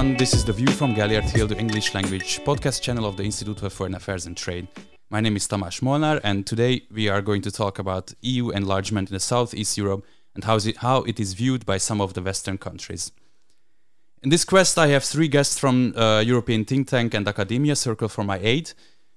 everyone. This is the View from Gellért Hill, the English language podcast channel of the Institute for Foreign Affairs and Trade. My name is Tamás Molnár, and today we are going to talk about EU enlargement in the Southeast Europe and how it, how it is viewed by some of the Western countries. In this quest, I have three guests from uh, European think tank and academia circle for my aid,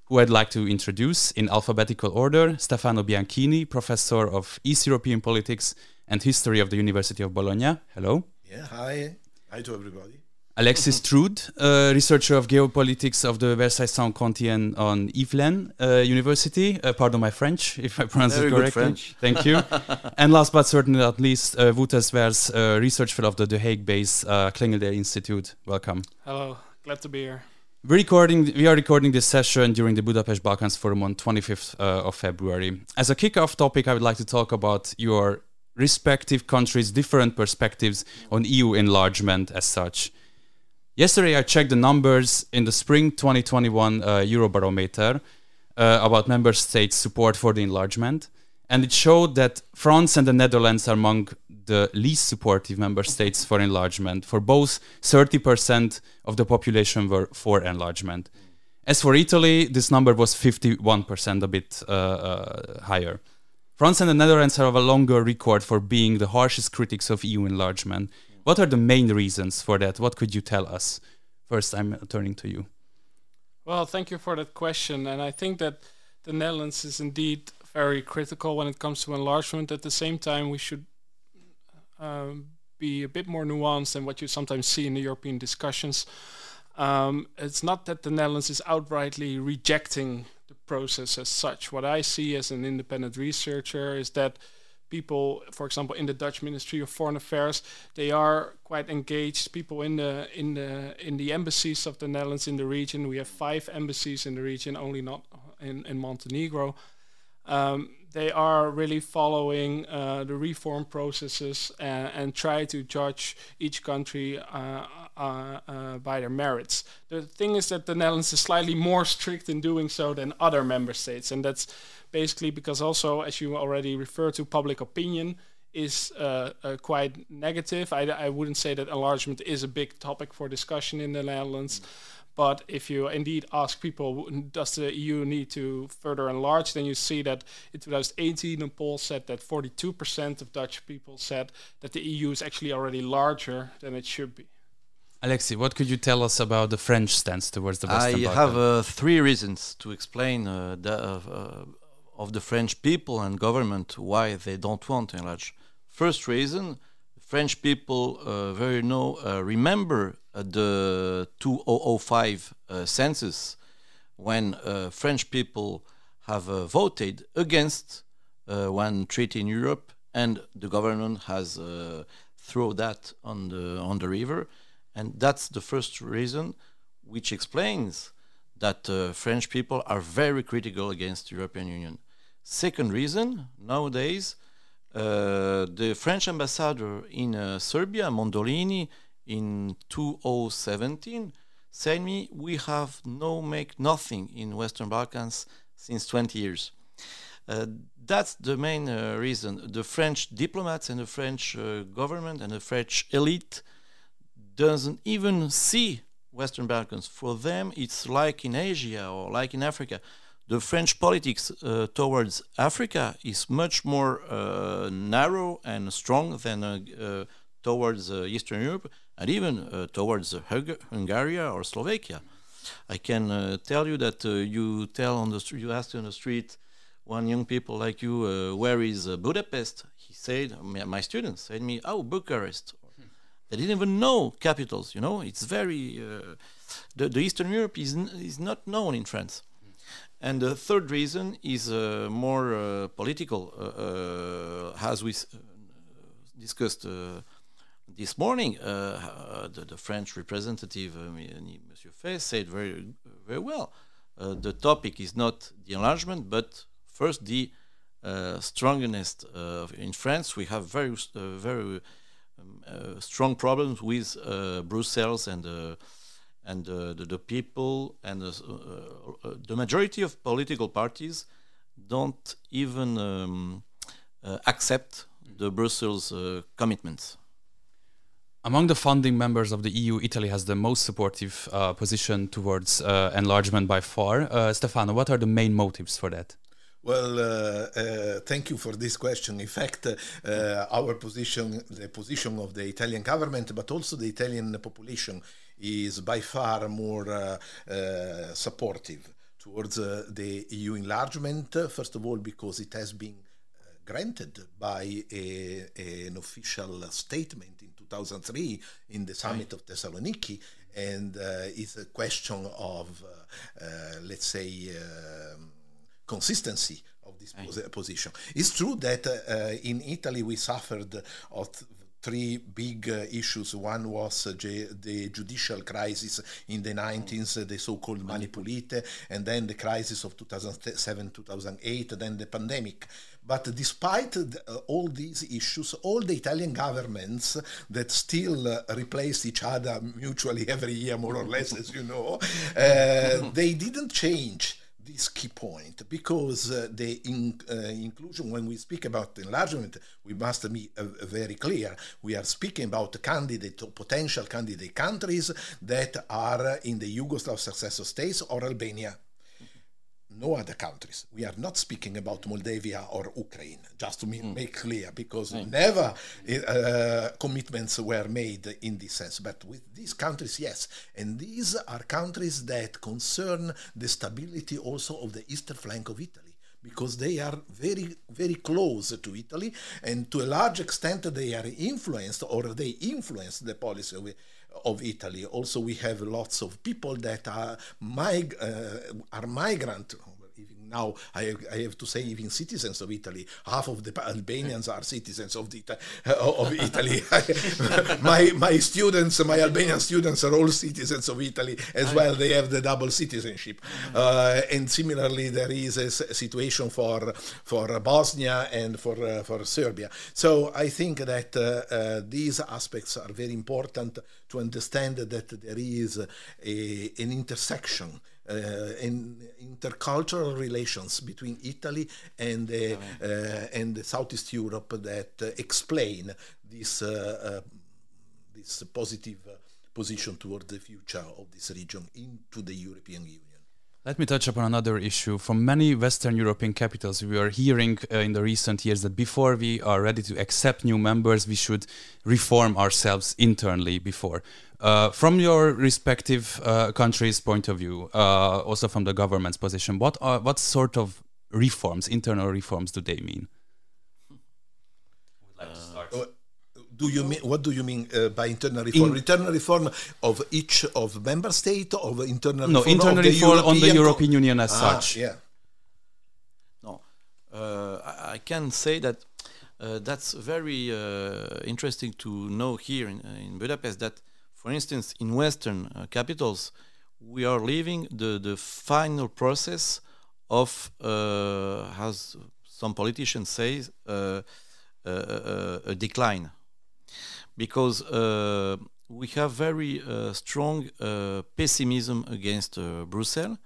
who I'd like to introduce in alphabetical order. Stefano Bianchini, professor of East European politics and history of the University of Bologna. Hello. Yeah, hi. Hi to everybody. Alexis Troude, uh, researcher of geopolitics of the Versailles Saint Quentin on Yvelines uh, University. Uh, pardon my French, if I pronounce Very it good correctly. French. Thank you. and last but certainly not least, uh, Wouter Zweers, uh, research fellow of the The Hague-based uh, Clingendael Institute. Welcome. Hello, glad to be here. We're recording. We are recording this session during the Budapest Balkans Forum on 25th uh, of February. As a kickoff topic, I would like to talk about your respective countries' different perspectives on EU enlargement as such. Yesterday, I checked the numbers in the spring 2021 uh, Eurobarometer uh, about member states' support for the enlargement, and it showed that France and the Netherlands are among the least supportive member states for enlargement. For both, 30% of the population were for enlargement. As for Italy, this number was 51%, a bit uh, uh, higher. France and the Netherlands have a longer record for being the harshest critics of EU enlargement. What are the main reasons for that? What could you tell us? First, I'm turning to you. Well, thank you for that question. And I think that the Netherlands is indeed very critical when it comes to enlargement. At the same time, we should um, be a bit more nuanced than what you sometimes see in the European discussions. Um, it's not that the Netherlands is outrightly rejecting the process as such. What I see as an independent researcher is that people, for example, in the Dutch Ministry of Foreign Affairs, they are quite engaged. People in the in the in the embassies of the Netherlands in the region. We have five embassies in the region, only not in in Montenegro. Um, they are really following uh, the reform processes and, and, try to judge each country uh, uh, uh, by their merits. The thing is that the Netherlands is slightly more strict in doing so than other member states, and that's basically because also, as you already referred to, public opinion is uh, uh, quite negative. I, I, wouldn't say that enlargement is a big topic for discussion in the Netherlands. Mm. But if you indeed ask people, does the EU need to further enlarge, then you see that in 2018 a poll said that 42% of Dutch people said that the EU is actually already larger than it should be. Alexi, what could you tell us about the French stance towards the Western I Balkans? have uh, three reasons to explain uh, the, uh, of the French people and government why they don't want enlarge. First reason, French people uh, very know uh, remember uh, the 2005 uh, census when uh, French people have uh, voted against one treaty in Europe and the government has throw that on the on the river and that's the first reason which explains that French people are very critical against the European Union. Second reason, nowadays, uh, the French ambassador in uh, Serbia, Mondoloni, in 2017, said me, we have no make nothing in Western Balkans since 20 years. Uh, that's the main uh, reason. The French diplomats and the French uh, government and the French elite doesn't even see Western Balkans. For them, it's like in Asia or like in Africa the French politics uh, towards Africa is much more uh, narrow and strong than uh, uh towards uh, Eastern Europe and even uh, towards Hung Hungary or Slovakia. I can tell you that you tell on the you ask on the street one young people like you, where is Budapest? He said, my students said me, oh, Bucharest. They didn't even know capitals. You know, it's very the, the Eastern Europe is is not known in France. And the third reason is uh, more uh, political, uh, as we discussed this morning. The, the, French representative, Monsieur Fay, said very, very well. the topic is not the enlargement, but first the uh, strongest uh, in France. We have very, uh, very um, strong problems with Brussels and and uh, the, the, people and the, uh, uh, the, majority of political parties don't even um, uh, accept the Brussels uh, commitments. Among the founding members of the EU, Italy has the most supportive uh, position towards uh, enlargement by far. Stefano, what are the main motives for that? Well, uh, uh, thank you for this question. In fact, uh, our position, the position of the Italian government, but also the Italian population, is by far more supportive towards the EU enlargement. First of all, because it has been granted by a, an official statement in 2003 in the summit right. of Thessaloniki, and uh, it's a question of, uh, uh, let's say, um, consistency of this right. position. It's true that uh, in Italy we suffered of three big uh, issues. One was uh, the judicial crisis in the 90s, uh, the so-called Mani Pulite, and then the crisis of 2007-2008, then the pandemic. But despite the, uh, all these issues, all the Italian governments that still uh, replace each other mutually every year, more or less, as you know, uh, they didn't change this key point because uh, the in, uh, inclusion when we speak about enlargement we must be uh, very clear. We are speaking about candidate or potential candidate countries that are in the yugoslav successor states or albania no other countries. We are not speaking about Moldavia or Ukraine, just to mm. make clear, because mm. never uh, commitments were made in this sense. But with these countries, yes. And these are countries that concern the stability also of the eastern flank of Italy because they are very very close to Italy and to a large extent they are influenced or they influence the policy of of Italy. Also, we have lots of people that are mig- uh, are migrant now I, I, have to say even citizens of Italy. Half of the Albanians are citizens of, the, uh, of Italy. my my students, my Albanian students, are all citizens of Italy as well. They have the double citizenship, uh, and similarly there is a situation for for Bosnia and for uh, for Serbia. So I think that uh, uh, these aspects are very important to understand that there is a, an intersection uh, in intercultural relations between Italy and uh, and Southeast Europe that uh, explain this this positive position toward the future of this region into the European Union. Let me touch upon another issue. From many Western European capitals, we are hearing uh, in the recent years that before we are ready to accept new members, we should reform ourselves internally before. Uh, from your respective uh, countries' point of view, uh, also from the government's position, what are what sort of reforms, internal reforms, do they mean? Do you mean what do you mean uh, by internal reform? In, internal reform of each of member state of internal no reform internal reform on the European Union as ah, such. Yeah. No, uh, I can say that uh, that's very uh, interesting to know here in, in, Budapest. That, for instance, in Western uh, capitals, we are living the the final process of, uh, as some politicians say, a decline because uh, we have very uh, strong uh, pessimism against uh, Brussels,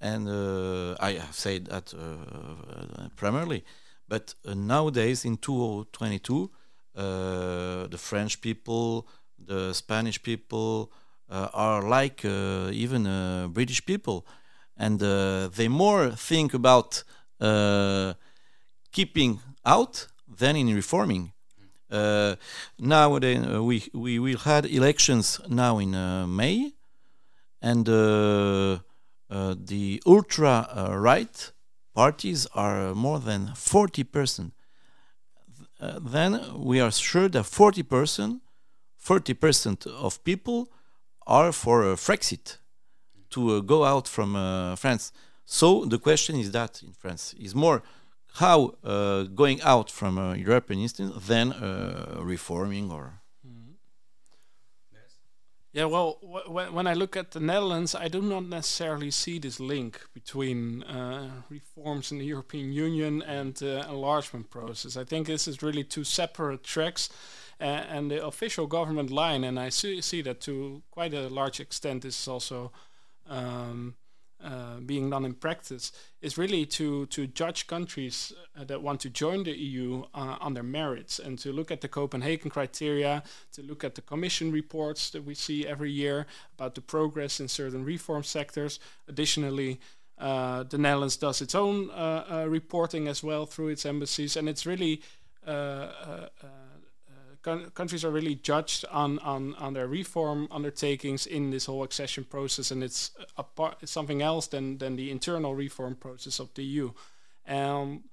and uh, I have said that uh, primarily. But nowadays, in 2022, the French people, the Spanish people are like even British people, and they more think about keeping out than in reforming. Uh, nowadays, uh, we we will had elections now in uh, May, and uh, uh, the ultra right parties are more than forty percent. then we are sure that forty percent, forty percent of people are for Frexit to go out from France. So the question is that in France is more how uh, going out from a European instance than uh, reforming or. Mm-hmm. Yeah, well, when I look at the Netherlands, I do not necessarily see this link between uh, reforms in the European Union and the enlargement process. I think this is really two separate tracks, and the official government line, and I see, see that to quite a large extent, this is also um, uh, being done in practice is really to to judge countries uh, that want to join the EU uh, on their merits and to look at the Copenhagen criteria, to look at the Commission reports that we see every year about the progress in certain reform sectors. Additionally, uh, the Netherlands does its own uh, uh, reporting as well through its embassies, and it's really countries are really judged on, on, on their reform undertakings in this whole accession process, and it's a something else than, than the internal reform process of the EU. Um,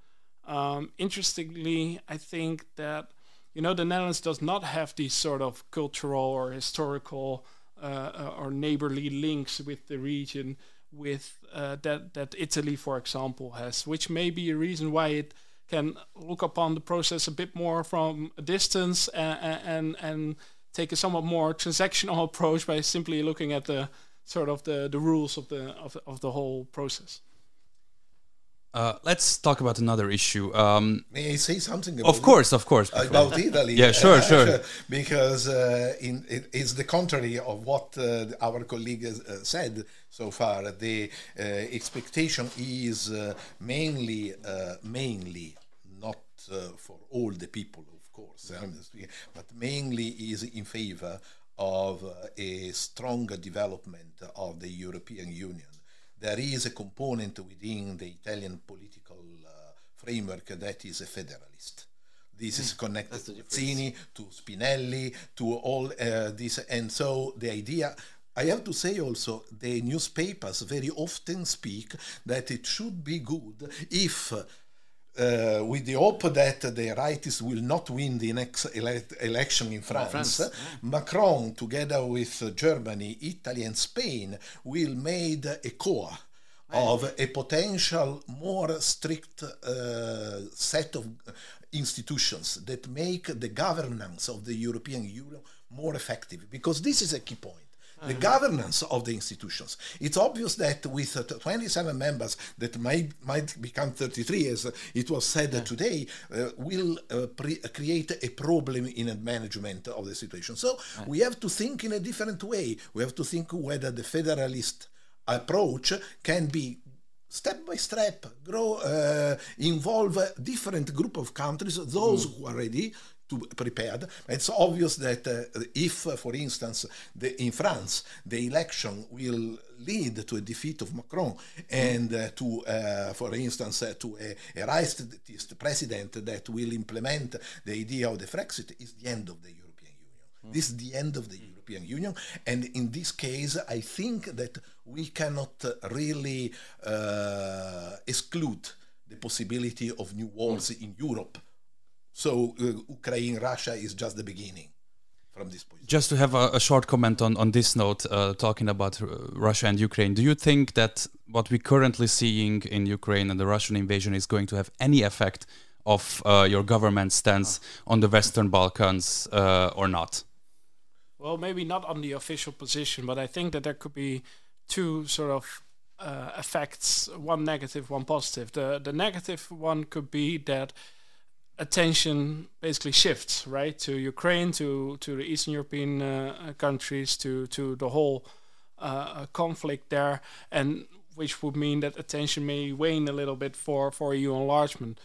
um, interestingly, I think that you know the Netherlands does not have these sort of cultural or historical uh, uh or neighborly links with the region with uh, that that Italy, for example, has, which may be a reason why it can look upon the process a bit more from a distance and and, and take a somewhat more transactional approach by simply looking at the sort of the, the rules of the of of the whole process. Uh, let's talk about another issue. Um, May I say something? of course, of course. About Italy. yeah, sure, sure. because uh, in, it, it's the contrary of what uh, our colleague uh, said so far. The uh, expectation is uh, mainly, mainly not for all the people, of course, but mainly is in favor of a stronger development of the European Union there is a component within the Italian political uh, framework that is a federalist. This mm, is connected to Zini, to Spinelli, to all uh, this. And so the idea, I have to say also, the newspapers very often speak that it should be good if uh, with the hope that the rightists will not win the next ele election in France, France. Yeah. Macron, together with Germany, Italy, and Spain, will made a core of a potential more strict uh, set of institutions that make the governance of the European Union more effective, because this is a key point the governance of the institutions. It's obvious that with uh, 27 members that might, might become 33, as it was said yeah. today, uh, will uh, pre- create a problem in the management of the situation. So right. we have to think in a different way. We have to think whether the federalist approach can be step by step grow uh, involve a different group of countries those mm. who are ready prepared. It's obvious that uh, if, uh, for instance, the, in France, the election will lead to a defeat of Macron and uh, to, uh, for instance, uh, to a, a rightist president that will implement the idea of the Brexit, is the end of the European Union. Mm. This is the end of the European Union, and in this case, I think that we cannot really uh, exclude the possibility of new wars mm. in Europe so uh, Ukraine, Russia is just the beginning from this point. Just to have a, a short comment on, on this note, uh, talking about uh, Russia and Ukraine, do you think that what we're currently seeing in Ukraine and the Russian invasion is going to have any effect of uh, your government's stance on the Western Balkans uh, or not? Well, maybe not on the official position, but I think that there could be two sort of uh, effects: one negative, one positive. The the negative one could be that attention basically shifts right to Ukraine, to to the Eastern European uh, countries, to to the whole uh, conflict there, and which would mean that attention may wane a little bit for for EU enlargement.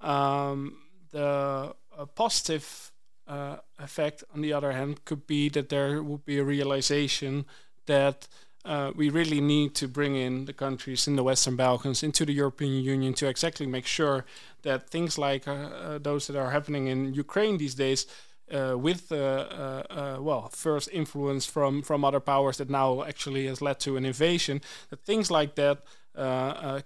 Um, the positive uh, effect, on the other hand, could be that there would be a realization that uh, we really need to bring in the countries in the Western Balkans into the European Union to exactly make sure that things like uh, uh, those that are happening in Ukraine these days, uh, with uh, uh, well, first influence from from other powers that now actually has led to an invasion, that things like that.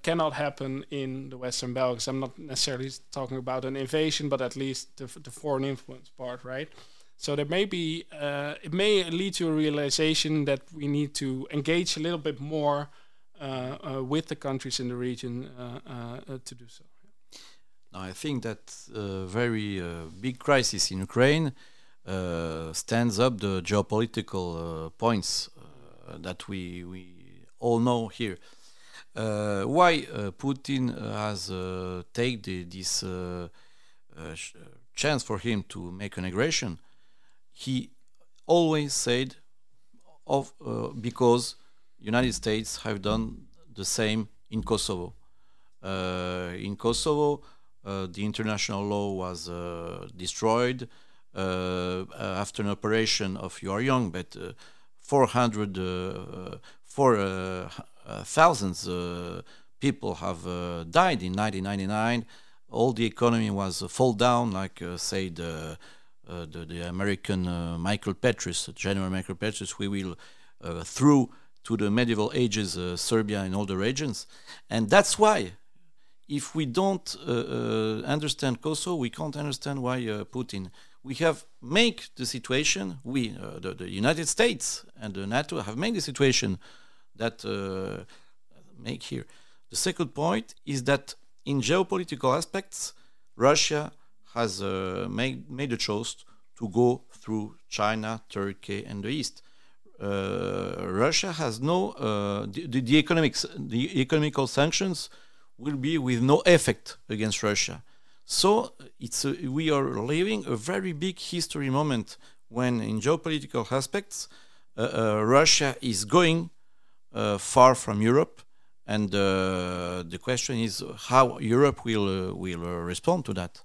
cannot happen in the Western Balkans. I'm not necessarily talking about an invasion, but at least the, the foreign influence part, right? So there may be uh, it may lead to a realization that we need to engage a little bit more uh, uh, with the countries in the region uh, uh, to do so. Now, I think that very uh, big crisis in Ukraine stands up the geopolitical points that we we all know here. why Putin has uh, taken this chance for him to make an aggression? He always said of uh, because United States have done the same in Kosovo. Uh, in Kosovo, uh, the international law was uh, destroyed after an operation of you are young, but 400 four thousands people have died in 1999 all the economy was uh, fall down, like uh, say the, uh, the, the American Michael Petraeus, General Michael Petraeus, we will through to the medieval ages Serbia and all the regions, and that's why if we don't uh, uh, understand Kosovo, we can't understand why uh, Putin. We have make the situation. We, the, the, United States and the NATO, have made the situation that make here. The second point is that in geopolitical aspects, Russia has uh, made, made a choice to go through China, Turkey, and the East. Uh, Russia has no uh, the, the economics the economical sanctions will be with no effect against Russia. So it's a, we are living a very big history moment when, in geopolitical aspects, uh, uh, Russia is going uh, far from Europe, and uh, the question is how Europe will will respond to that.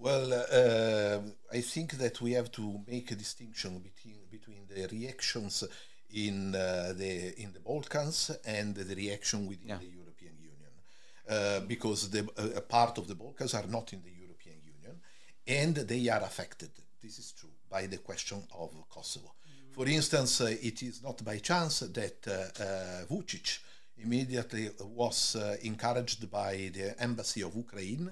Well, uh, I think that we have to make a distinction between between the reactions in uh, the in the Balkans and the reaction within yeah. the European Union, uh, because the a part of the Balkans are not in the European Union, and they are affected. This is true by the question of Kosovo. Mm-hmm. For instance, it is not by chance that Vucic immediately was uh, encouraged by the embassy of Ukraine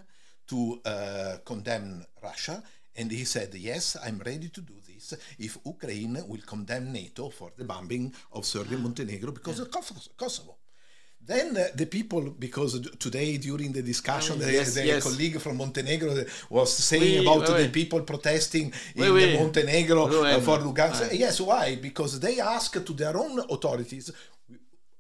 to uh, condemn Russia. And he said, Yes, I'm ready to do this if Ukraine will condemn NATO for the bombing of Serbia and Montenegro because of Kosovo. Then uh, the people, because today during the discussion, the, yes, the yes. colleague from Montenegro was saying oui, about oui, the people protesting oui, in Montenegro uh, for Lugansk. Yes, why? Because they asked to their own authorities,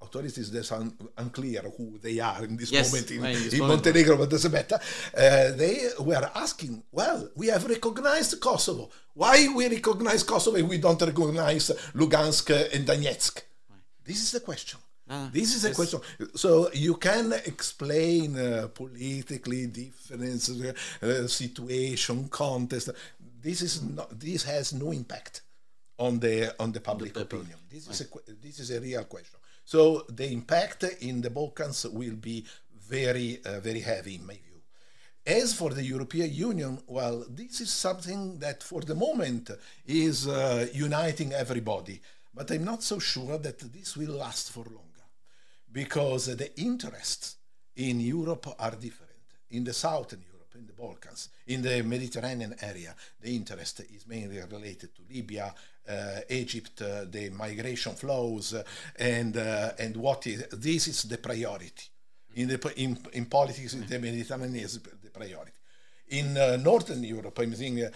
authorities that are unclear who they are in this yes, moment in, this in moment. Montenegro, but doesn't matter. Uh, they were asking, well, we have recognized Kosovo. Why we recognize Kosovo and we don't recognize Lugansk and Donetsk? This is the question. Ah, this is a question. So you can explain uh, politically different uh, situation, context. This is not. This has no impact on the on the public the opinion. This is a this is a real question. So the impact in the Balkans will be very, uh, very heavy in my view. As for the European Union, well, this is something that for the moment is uh, uniting everybody. But I'm not so sure that this will last for longer because the interests in Europe are different. In the southern Europe, in the Balkans, in the Mediterranean area, the interest is mainly related to Libya, uh, Egypt, uh, the migration flows, uh, and and what is this is the priority in the in, in politics. The Mediterranean is the priority. In Northern Europe, I'm thinking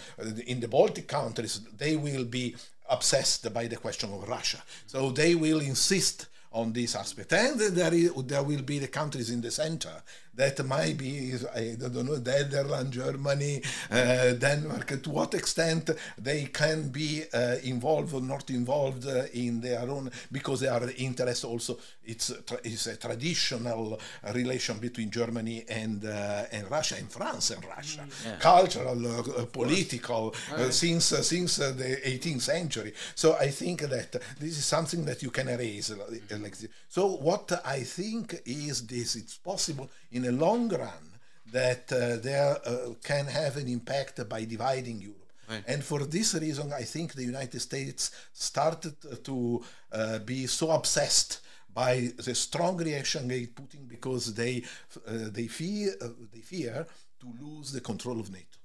in the Baltic countries, they will be obsessed by the question of Russia. So they will insist on this aspect. And there, is, there will be the countries in the center that might be, I don't know, Netherlands, Germany, uh, Denmark, to what extent they can be uh, involved or not involved uh, in their own, because they are interested also, it's, it's a traditional relation between Germany and, uh, and Russia, and France and Russia, mm, yeah. cultural, uh, political, uh, since, since the 18th century. So I think that this is something that you can erase. Like this. So what I think is this, it's possible in a long run that uh, there uh, can have an impact by dividing Europe. Right. And for this reason, I think the United States started to uh, be so obsessed by the strong reaction against Putin because they uh, they fear uh, they fear to lose the control of NATO.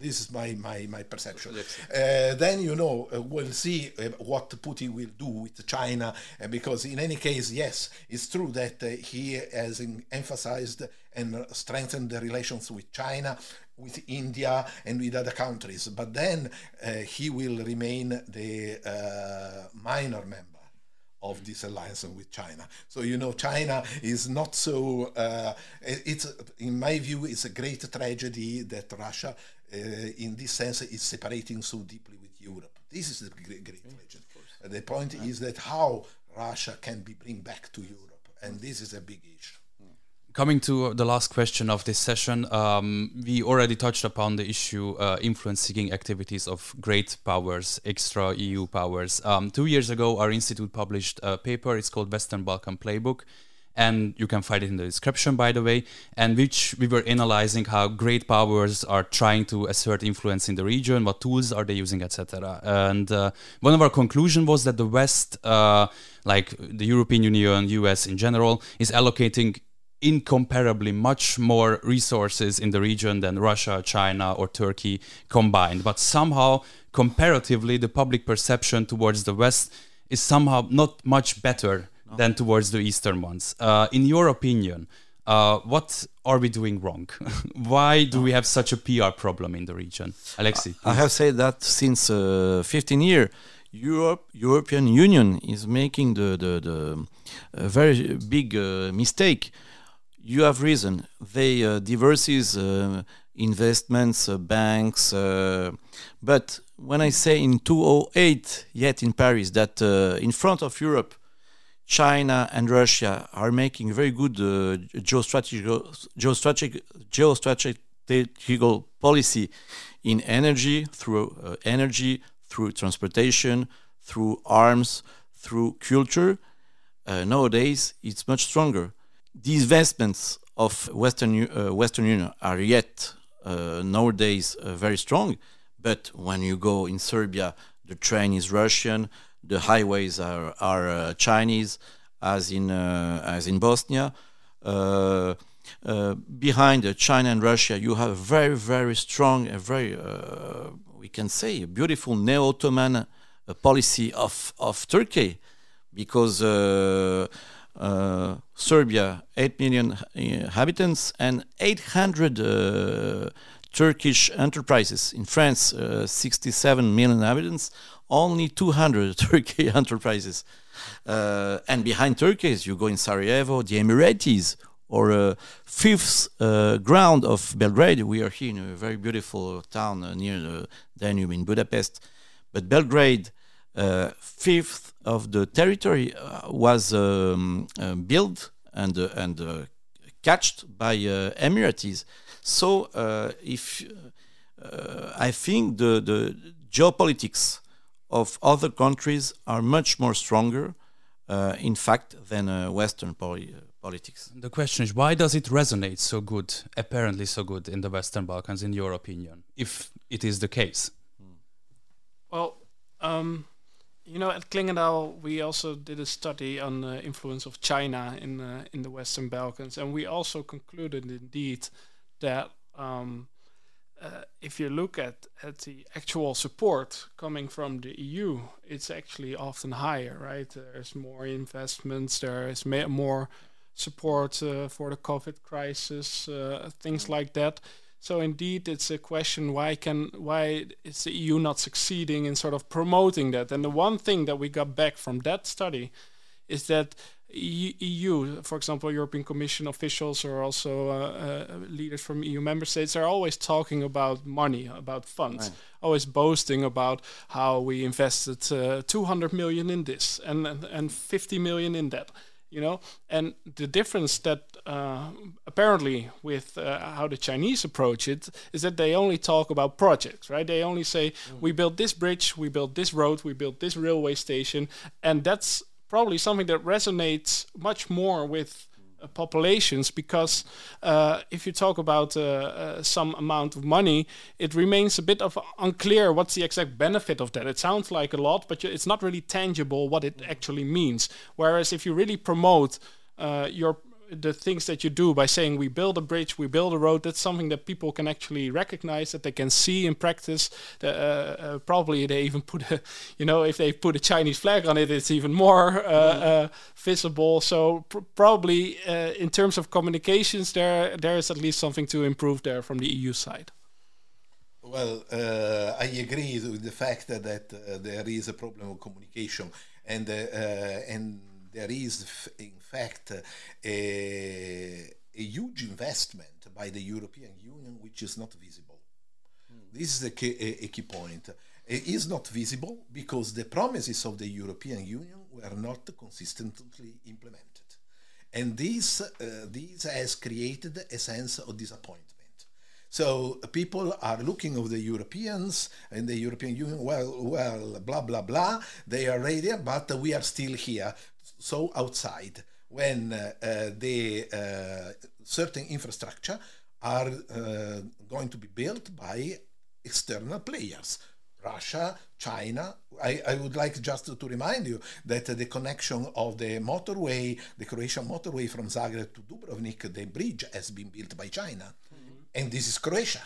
This is my my, my perception. Uh, then you know uh, we'll see uh, what Putin will do with China, uh, because in any case, yes, it's true that uh, he has emphasized and strengthened the relations with China, with India, and with other countries. But then uh, he will remain the minor member of this alliance with China. So you know, China is not so. Uh, it's in my view, it's a great tragedy that Russia uh, in this sense is separating so deeply with Europe. This is the great, great legend. Uh, the point yeah. is that how Russia can be bring back to Europe and this is a big issue. Coming to the last question of this session, um, we already touched upon the issue uh, influence-seeking activities of great powers, extra EU powers. Um, two years ago, our institute published a paper. It's called Western Balkan Playbook, and you can find it in the description, by the way. And which we were analyzing how great powers are trying to assert influence in the region, what tools are they using, etc. And uh, one of our conclusion was that the West, uh, like the European Union, US in general, is allocating incomparably much more resources in the region than Russia, China, or Turkey combined. But somehow, comparatively, the public perception towards the West is somehow not much better no. than towards the Eastern ones. Uh, in your opinion, uh, what are we doing wrong? Why do we have such a PR problem in the region? Alexi. I have said that since uh, 15 years. Europe, European Union is making the, the, the very big uh, mistake you have reason. They uh, diversities uh, investments, uh, banks. Uh, but when I say in 2008, yet in Paris, that uh, in front of Europe, China and Russia are making very good uh, geostrategic, geostrategic, geostrategical policy in energy, through energy, through transportation, through arms, through culture. nowadays, it's much stronger the investments of Western uh, Western Union are yet uh, nowadays uh, very strong, but when you go in Serbia, the train is Russian, the highways are are uh, Chinese, as in uh, as in Bosnia. Uh, behind China and Russia, you have very very strong, a very we can say beautiful neo-Ottoman policy of of Turkey, because Serbia, 8 million uh, inhabitants, and 800 uh, Turkish enterprises. In France, 67 million inhabitants, only 200 Turkey enterprises. and behind Turkey, you go in Sarajevo, the Emirates, or uh, fifth uh, ground of Belgrade. We are here in a very beautiful town uh, near the Danube in Budapest. But Belgrade uh, fifth of the territory uh, was um, uh, built and and catched by Emirates. So if I think the the geopolitics of other countries are much more stronger, uh, in fact, than uh, Western poli politics. The question is, why does it resonate so good, apparently so good, in the Western Balkans, in your opinion, if it is the case? Well, um, you know, at Clingendael, we also did a study on the influence of China in uh, in the Western Balkans, and we also concluded indeed that um, uh, if you look at at the actual support coming from the EU, it's actually often higher, right? There's more investments, there is more support uh, for the COVID crisis, uh, things like that. So indeed, it's a question why can why is the EU not succeeding in sort of promoting that? And the one thing that we got back from that study is that EU, for example, European Commission officials or also uh, uh, leaders from EU member states are always talking about money, about funds, right. always boasting about how we invested uh, 200 million in this and, and and 50 million in that you know? And the difference that uh, apparently with uh, how the chinese approach it is that they only talk about projects right? They only say mm. we built this bridge we built this road we built this railway station. And that's probably something that resonates much more with populations because uh, if you talk about uh, uh, some amount of money, it remains a bit of unclear what's the exact benefit of that. It sounds like a lot, but it's not really tangible what it actually means. Whereas if you really promote uh, your the things that you do by saying we build a bridge, we build a road, that's something that people can actually recognize, that they can see in practice. Uh, uh, probably they even put a, you know, if they put a Chinese flag on it, it's even more uh, mm. visible. So pr probably uh, in terms of communications, there there is at least something to improve there from the EU side. Well, uh, I agree with the fact that, that uh, there is a problem of communication, and and there is in fact, a, a huge investment by the European Union which is not visible. Mm. This is a key, a, a key point. It is not visible because the promises of the European Union were not consistently implemented. and this uh, this has created a sense of disappointment. So people are looking of the Europeans and the European Union. Well, well, blah blah blah. They are ready, but we are still here, so outside. When uh, uh, the uh, certain infrastructure are uh, going to be built by external players. Russia, China. I, I would like just to, to remind you that the connection of the motorway, the Croatian motorway from Zagreb to Dubrovnik, the bridge has been built by China, mm-hmm. and this is Croatia.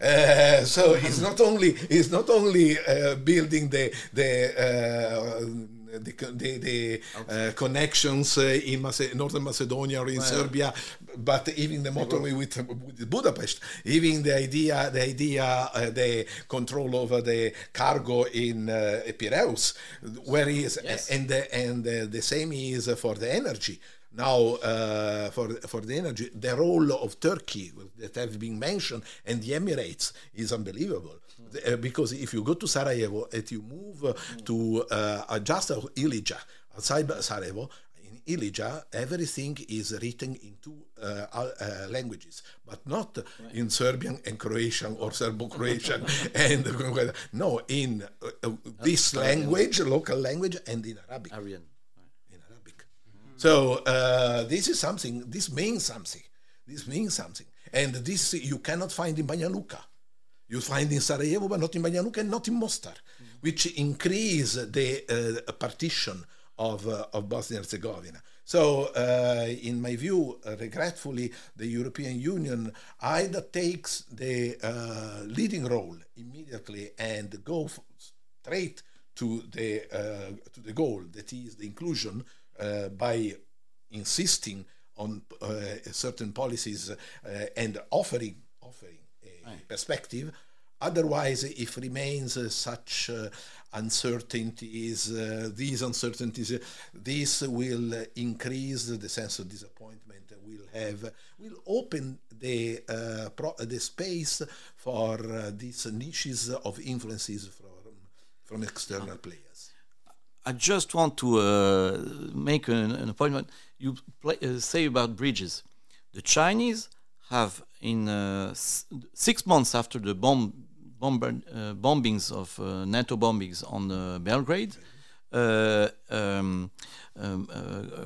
Uh, so it's not only it's not only uh, building the the uh, the, the, the uh, connections uh, in Mace- northern Macedonia or in Serbia, but even the motorway with, with, Budapest, even the idea, the idea, uh, the control over the cargo in uh, Piraeus, where is yes. and the, and the same is for the energy. Now, uh, for for the energy, the role of Turkey that have been mentioned and the Emirates is unbelievable. Uh, because if you go to Sarajevo and you move uh, to uh, just Ilidža, outside Sarajevo, in Ilidža, everything is written in two uh, uh, languages, but not right. in Serbian and Croatian or Serbo-Croatian. and no, in uh, this language, local language, and in Arabic. Aryan. So this is something. This means something. This means something, and this you cannot find in Banja Luka you find in Sarajevo, but not in Banja Luka and not in Mostar, mm. which increase the uh, partition of, uh, of Bosnia and Herzegovina. So, uh, in my view, uh, regretfully, the European Union either takes the uh, leading role immediately and go straight to the uh, to the goal that is the inclusion Uh, by insisting on uh, certain policies uh, and offering offering perspective. Otherwise, if remains uh, such uh, uncertainties, uh, these uncertainties, this will increase the sense of disappointment. Will have will open the pro- the space for these niches of influences from from external ah. players. I just want to uh, make an, an, appointment. You play, uh, say about bridges. The Chinese have in uh, six months after the bomb, bomber, uh, bombings of uh, NATO bombings on uh, Belgrade, um, um,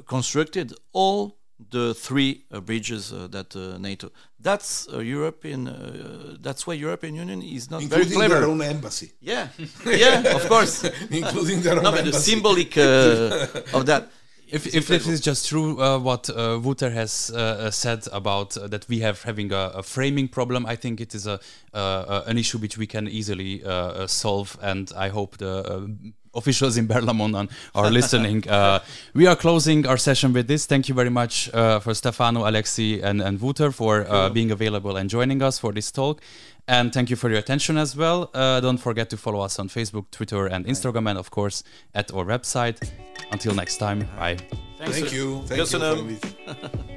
constructed all the three bridges that NATO. That's European. that's why European Union is not including very clever. their own embassy. Yeah, yeah, of course, including their own no, embassy. but the symbolic of that if, if this is just true, uh, what uh, Wouter has uh, uh said about uh, that we have having a, a, framing problem, I think it is a uh, an issue which we can easily solve, and I hope the officials in Berlaymont are listening. Uh, we are closing our session with this. Thank you very much uh, for Stefano, Alexi, and, and Wouter for uh, being available and joining us for this talk. And thank you for your attention as well. Uh, don't forget to follow us on Facebook, Twitter, and Instagram, and of course at our website. Until next time, bye. Thanks Thank you. Thank you.